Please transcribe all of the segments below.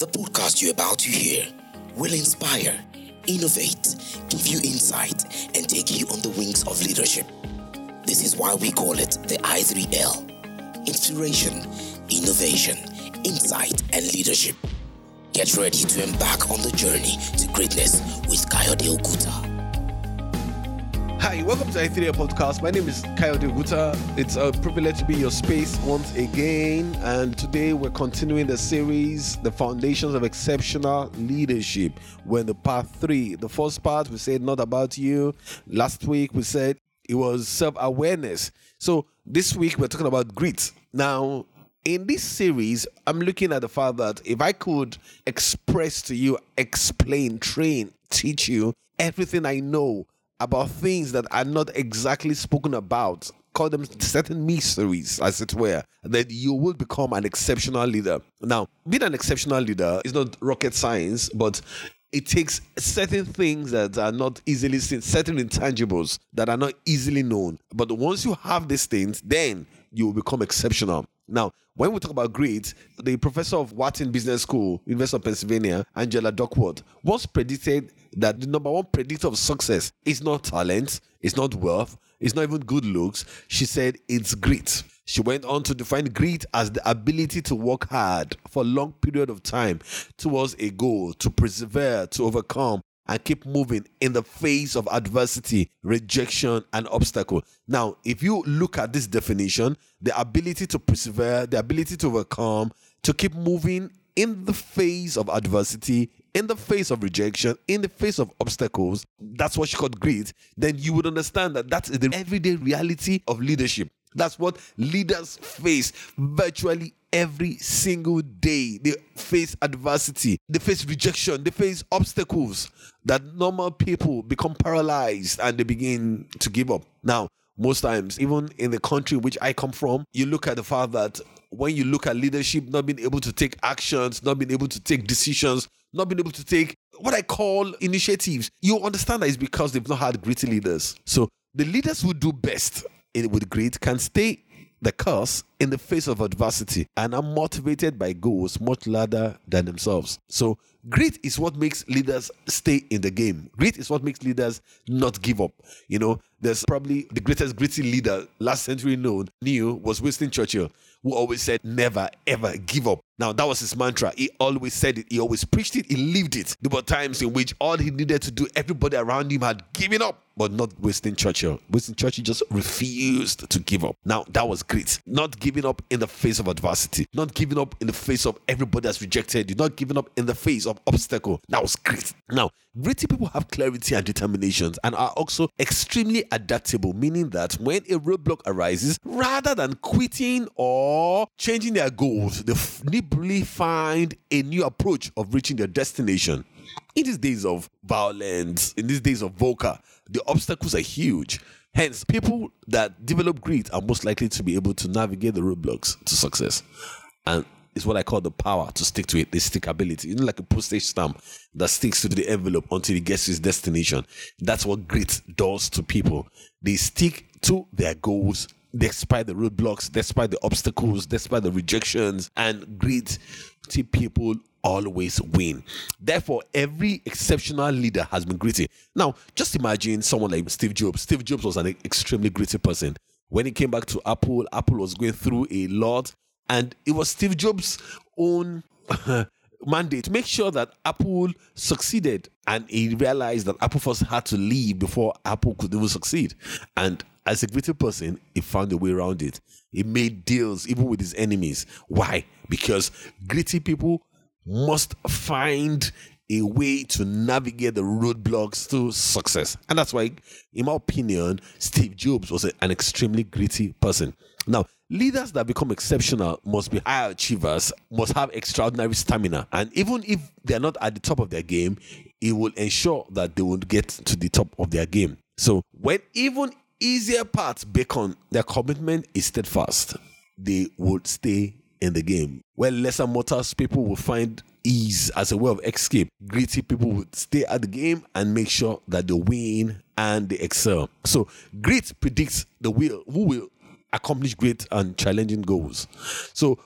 The podcast you're about to hear will inspire, innovate, give you insight, and take you on the wings of leadership. This is why we call it the I3L Inspiration, Innovation, Insight, and Leadership. Get ready to embark on the journey to greatness with Kayode Okuta. Welcome to i3 Podcast. My name is Kayode Guta. It's a privilege to be your space once again. And today we're continuing the series, The Foundations of Exceptional Leadership. We're in the part three. The first part, we said not about you. Last week, we said it was self awareness. So this week, we're talking about grit. Now, in this series, I'm looking at the fact that if I could express to you, explain, train, teach you everything I know about things that are not exactly spoken about, call them certain mysteries, as it were, that you will become an exceptional leader. Now, being an exceptional leader is not rocket science, but it takes certain things that are not easily seen, certain intangibles that are not easily known. But once you have these things, then you will become exceptional. Now, when we talk about grit, the professor of Wharton Business School, University of Pennsylvania, Angela Duckworth, once predicted that the number one predictor of success is not talent, it's not wealth, it's not even good looks. She said it's grit. She went on to define grit as the ability to work hard for a long period of time towards a goal, to persevere, to overcome, and keep moving in the face of adversity, rejection, and obstacle. Now, if you look at this definition, the ability to persevere, the ability to overcome, to keep moving in the face of adversity, in the face of rejection, in the face of obstacles, that's what she called grit, then you would understand that that's the everyday reality of leadership. That's what leaders face virtually every single day. They face adversity, they face rejection, they face obstacles that normal people become paralyzed and they begin to give up. Now, most times, even in the country which I come from, you look at the fact that when you look at leadership, not being able to take actions, not being able to take decisions, not being able to take what I call initiatives, you understand that it's because they've not had gritty leaders. So the leaders who do best with grit can stay the course in the face of adversity and are motivated by goals much larger than themselves. So, grit is what makes leaders stay in the game. Grit is what makes leaders not give up. You know, there's probably the greatest gritty leader last century known, knew, was Winston Churchill, who always said, Never ever give up. Now, that was his mantra. He always said it, he always preached it, he lived it. There were times in which all he needed to do, everybody around him had given up, but not Winston Churchill. Winston Churchill just refused to give up. Now, that was grit. Not giving up in the face of adversity, not giving up in the face of everybody that's rejected you, not giving up in the face of obstacle. That was grit. Now, gritty people have clarity and determinations and are also extremely adaptable, meaning that when a roadblock arises, rather than quitting or changing their goals, they nimbly find a new approach of reaching their destination. In these days of violence, in these days of VUCA, the obstacles are huge. Hence, people that develop grit are most likely to be able to navigate the roadblocks to success. And it's what I call the power to stick to it, the stickability. You know, like a postage stamp that sticks to the envelope until it gets to its destination. That's what grit does to people. They stick to their goals despite the roadblocks, despite the obstacles, despite the rejections, and grit people always win. Therefore, every exceptional leader has been gritty. Now, just imagine someone like Steve Jobs. Steve Jobs was an extremely gritty person. When he came back to Apple, Apple was going through a lot, and it was Steve Jobs' own mandate to make sure that Apple succeeded. And he realized that Apple first had to leave before Apple could even succeed. And as a gritty person, he found a way around it. He made deals even with his enemies. Why? Because gritty people must find a way to navigate the roadblocks to success. And that's why, in my opinion, Steve Jobs was an extremely gritty person. Now, leaders that become exceptional must be high achievers, must have extraordinary stamina. And even if they're not at the top of their game, it will ensure that they will get to the top of their game. So, when even easier parts beckon, their commitment is steadfast, they would stay in the game. Where lesser mortals people will find ease as a way of escape. Gritty people would stay at the game and make sure that they win and they excel. So grit predicts the will who will accomplish great and challenging goals. So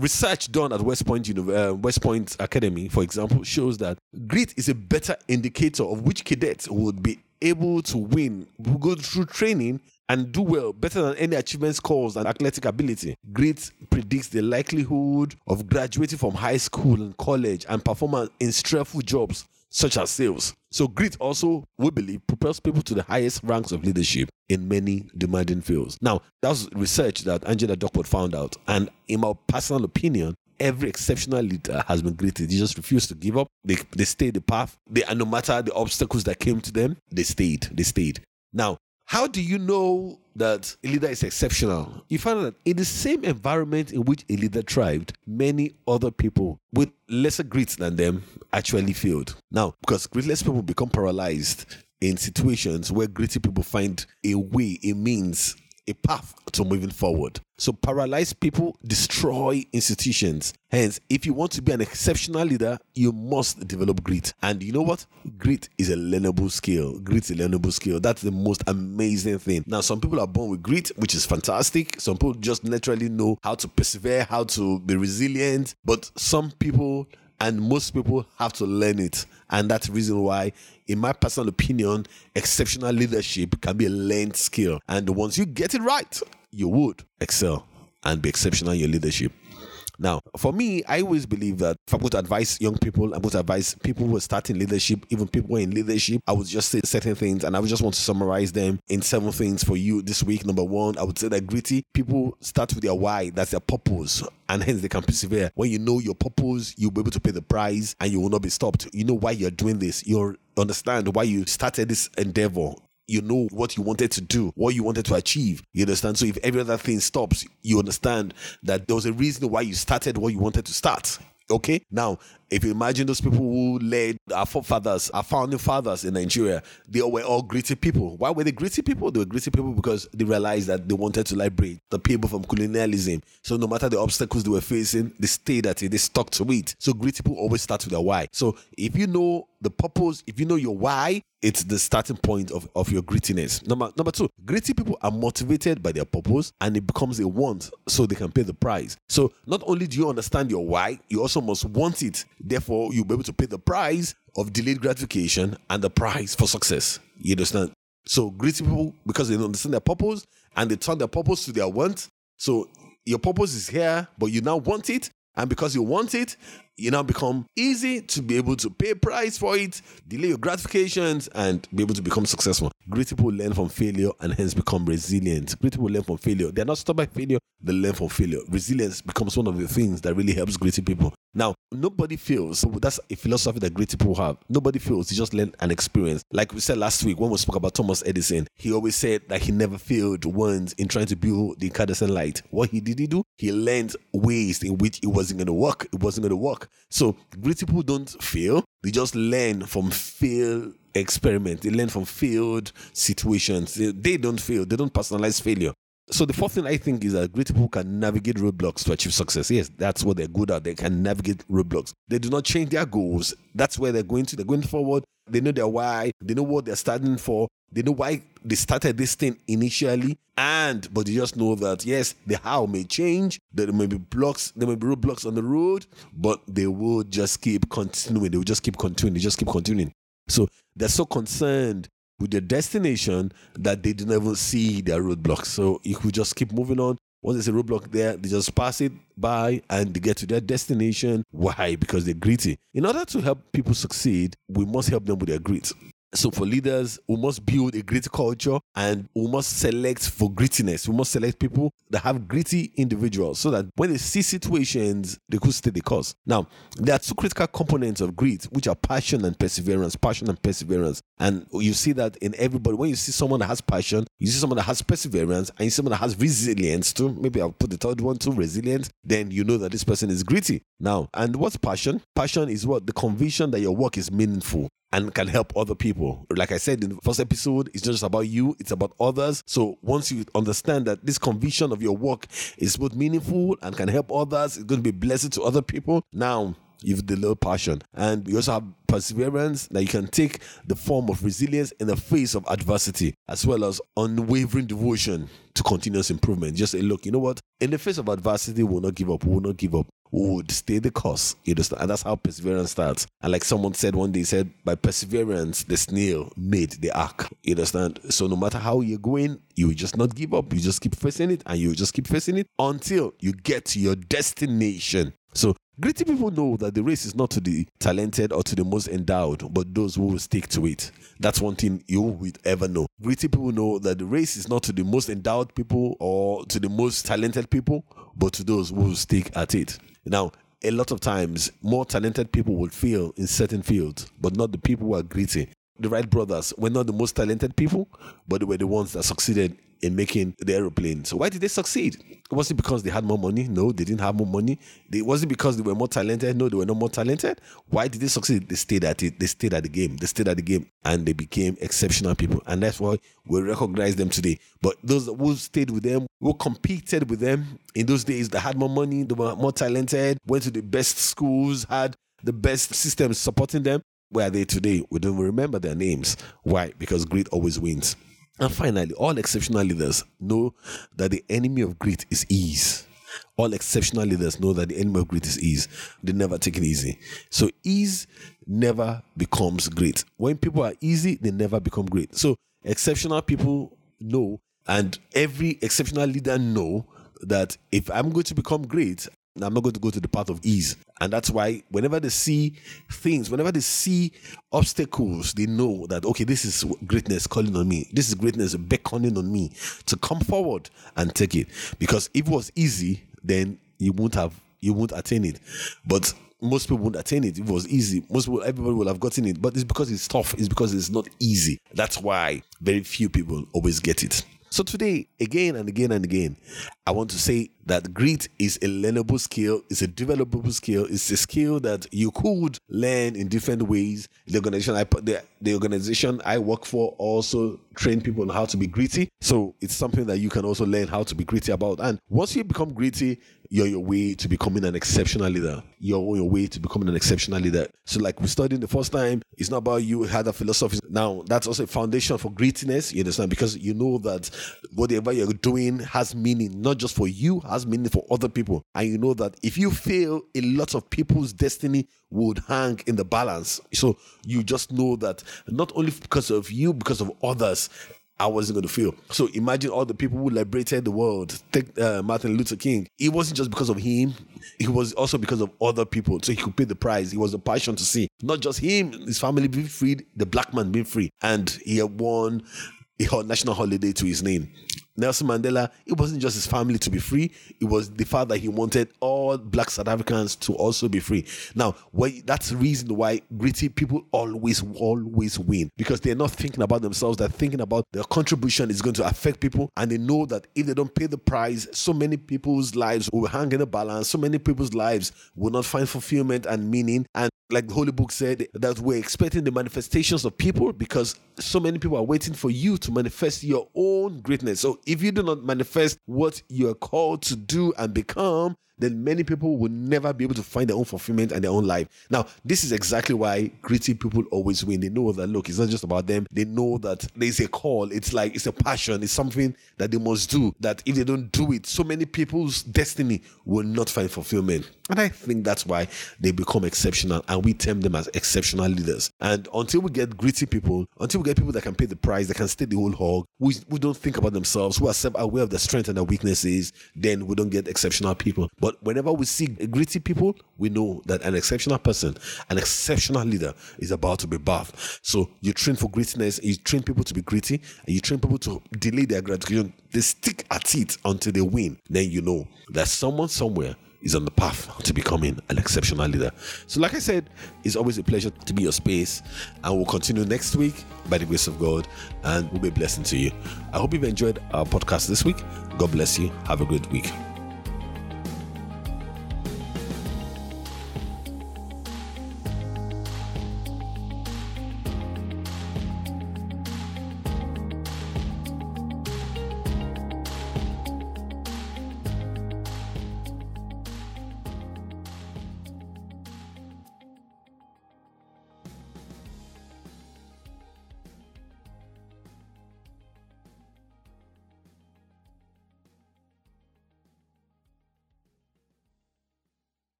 research done at West Point, uh, West Point Academy, for example, shows that grit is a better indicator of which cadets would be able to win, go through training and do well better than any achievement scores and athletic ability. Grit predicts the likelihood of graduating from high school and college and performing in stressful jobs such as sales. So grit also, we believe, propels people to the highest ranks of leadership in many demanding fields. Now, that's research that Angela Duckworth found out. And in my personal opinion, every exceptional leader has been gritted. They just refused to give up. They, they stayed the path. They, no matter the obstacles that came to them, they stayed. They stayed. Now, how do you know that a leader is exceptional? You find that in the same environment in which a leader thrived, many other people with lesser grit than them actually failed. Now, because gritless people become paralyzed in situations where gritty people find a way, a means a path to moving forward. So paralyzed people destroy institutions. Hence, if you want to be an exceptional leader, you must develop grit. And you know what? Grit is a learnable skill. Grit is a learnable skill. That's the most amazing thing. Now, some people are born with grit, which is fantastic. Some people just naturally know how to persevere, how to be resilient. But some people and most people have to learn it. And that's the reason why, in my personal opinion, exceptional leadership can be a learned skill. And once you get it right, you would excel and be exceptional in your leadership. Now, for me, I always believe that if I'm going to advise young people, I'm going to advise people who are starting leadership, even people in leadership, I would just say certain things and I would just want to summarize them in seven things for you this week. Number one, I would say that gritty people start with their why, that's their purpose, and hence they can persevere. When you know your purpose, you'll be able to pay the price and you will not be stopped. You know why you're doing this. You understand why you started this endeavor you know what you wanted to do, what you wanted to achieve. You understand? So if every other thing stops, you understand that there was a reason why you started what you wanted to start. Okay. Now, if you imagine those people who led our forefathers, our founding fathers in Nigeria, they were all gritty people. Why were they gritty people? They were gritty people because they realized that they wanted to liberate the people from colonialism. So no matter the obstacles they were facing, they stayed at it, they stuck to it. So gritty people always start with a why. So if you know the purpose, if you know your why, it's the starting point of, of your grittiness. Number number two, gritty people are motivated by their purpose and it becomes a want so they can pay the price. So not only do you understand your why, you also must want it Therefore, you'll be able to pay the price of delayed gratification and the price for success. You understand? So, greedy people, because they don't understand their purpose and they turn their purpose to their want. So, your purpose is here, but you now want it. And because you want it, you now become easy to be able to pay price for it, delay your gratifications, and be able to become successful. Great people learn from failure and hence become resilient. Great people learn from failure. They're not stopped by failure, they learn from failure. Resilience becomes one of the things that really helps great people. Now, nobody feels. That's a philosophy that great people have. Nobody feels. You just learn an experience. Like we said last week when we spoke about Thomas Edison, he always said that he never failed once in trying to build the incandescent light. What he did he do? He learned ways in which it wasn't going to work. It wasn't going to work. So great people don't fail. They just learn from fail experiment. They learn from failed situations. They, they don't fail. They don't personalize failure. So the fourth thing I think is that great people can navigate roadblocks to achieve success. Yes, that's what they're good at. They can navigate roadblocks. They do not change their goals. That's where they're going to. They're going forward. They know their why. They know what they're standing for. They know why they started this thing initially. And but they just know that yes, the how may change. There may be blocks, there may be roadblocks on the road, but they will just keep continuing. They will just keep continuing. They just keep continuing. So they're so concerned with their destination that they do not even see their roadblocks. So you could just keep moving on. Once there's a roadblock there, they just pass it by and they get to their destination. Why? Because they're gritty. In order to help people succeed, we must help them with their grit. So for leaders, we must build a grit culture and we must select for grittiness. We must select people that have gritty individuals so that when they see situations, they could stay the course. Now, there are two critical components of grit, which are passion and perseverance. Passion and perseverance. And you see that in everybody. When you see someone that has passion, you see someone that has perseverance, and you see someone that has resilience too. Maybe I'll put the third one too, resilience. Then you know that this person is gritty. Now, and what's passion? Passion is what? The conviction that your work is meaningful and can help other people. Like I said in the first episode, it's not just about you, it's about others. So once you understand that this conviction of your work is both meaningful and can help others, it's going to be blessed to other people. Now, you've little passion. And you also have perseverance that you can take the form of resilience in the face of adversity, as well as unwavering devotion to continuous improvement. Just say, look, you know what? In the face of adversity, we'll not give up. We'll not give up. We would stay the course. You understand? And that's how perseverance starts. And like someone said one day, said, by perseverance, the snail made the ark. You understand? So no matter how you're going, you will just not give up. You just keep facing it and you just keep facing it until you get to your destination. So Gritty people know that the race is not to the talented or to the most endowed, but those who will stick to it. That's one thing you will ever know. Gritty people know that the race is not to the most endowed people or to the most talented people, but to those who will stick at it. Now, a lot of times, more talented people will fail in certain fields, but not the people who are gritty. The Wright brothers were not the most talented people, but they were the ones that succeeded in making the aeroplane. So why did they succeed? Was it because they had more money? No, they didn't have more money. They, was it because they were more talented? No, they were not more talented. Why did they succeed? They stayed at it. They stayed at the game. They stayed at the game, and they became exceptional people. And that's why we recognize them today. But those who stayed with them, who competed with them in those days, they had more money, they were more talented, went to the best schools, had the best systems supporting them. Where are they today? We don't remember their names. Why? Because greed always wins. And finally, all exceptional leaders know that the enemy of greed is ease. All exceptional leaders know that the enemy of greed is ease. They never take it easy. So ease never becomes great. When people are easy, they never become great. So exceptional people know, and every exceptional leader know that if I'm going to become great, I'm not going to go to the path of ease. And that's why whenever they see things, whenever they see obstacles, they know that, okay, this is greatness calling on me. This is greatness beckoning on me to come forward and take it. Because if it was easy, then you won't have, you won't attain it. But most people won't attain it. If it was easy, most people, everybody will have gotten it. But it's because it's tough. It's because it's not easy. That's why very few people always get it. So today, again and again and again, I want to say that grit is a learnable skill, it's a developable skill, it's a skill that you could learn in different ways. The organization I the, the organization I work for also train people on how to be gritty. So it's something that you can also learn how to be gritty about. And once you become gritty, you're your way to becoming an exceptional leader. You're on your way to becoming an exceptional leader. So, like we studied the first time, it's not about you had a philosophy. Now, that's also a foundation for grittiness. You understand? Because you know that whatever you're doing has meaning, not just for you, has meaning for other people. And you know that if you fail, a lot of people's destiny would hang in the balance. So you just know that not only because of you, because of others, I wasn't going to feel. So imagine all the people who liberated the world. Take uh, Martin Luther King. It wasn't just because of him. It was also because of other people. So he could pay the price. It was a passion to see not just him, his family being freed, the black man being free, and he had won a national holiday to his name. Nelson Mandela, it wasn't just his family to be free, it was the fact that he wanted all black South Africans to also be free. Now, that's the reason why gritty people always, always win because they're not thinking about themselves, they're thinking about their contribution is going to affect people, and they know that if they don't pay the price, so many people's lives will hang in a balance, so many people's lives will not find fulfillment and meaning. And like the Holy Book said, that we're expecting the manifestations of people because so many people are waiting for you to manifest your own greatness. So if you do not manifest what you are called to do and become, then many people will never be able to find their own fulfillment and their own life. Now, this is exactly why gritty people always win. They know that look, it's not just about them. They know that there's a call. It's like it's a passion. It's something that they must do. That if they don't do it, so many people's destiny will not find fulfillment. And I think that's why they become exceptional, and we term them as exceptional leaders. And until we get gritty people, until we get people that can pay the price, that can stay the whole hog, we, we don't think about themselves, who are self-aware of their strengths and their weaknesses, then we don't get exceptional people. But whenever we see gritty people, we know that an exceptional person, an exceptional leader is about to be birthed. So you train for grittiness, you train people to be gritty, and you train people to delay their gratification. They stick at it until they win. Then you know that someone somewhere is on the path to becoming an exceptional leader. So, like I said, it's always a pleasure to be your space, and we'll continue next week by the grace of God, and we'll be a blessing to you. I hope you've enjoyed our podcast this week. God bless you. Have a good week.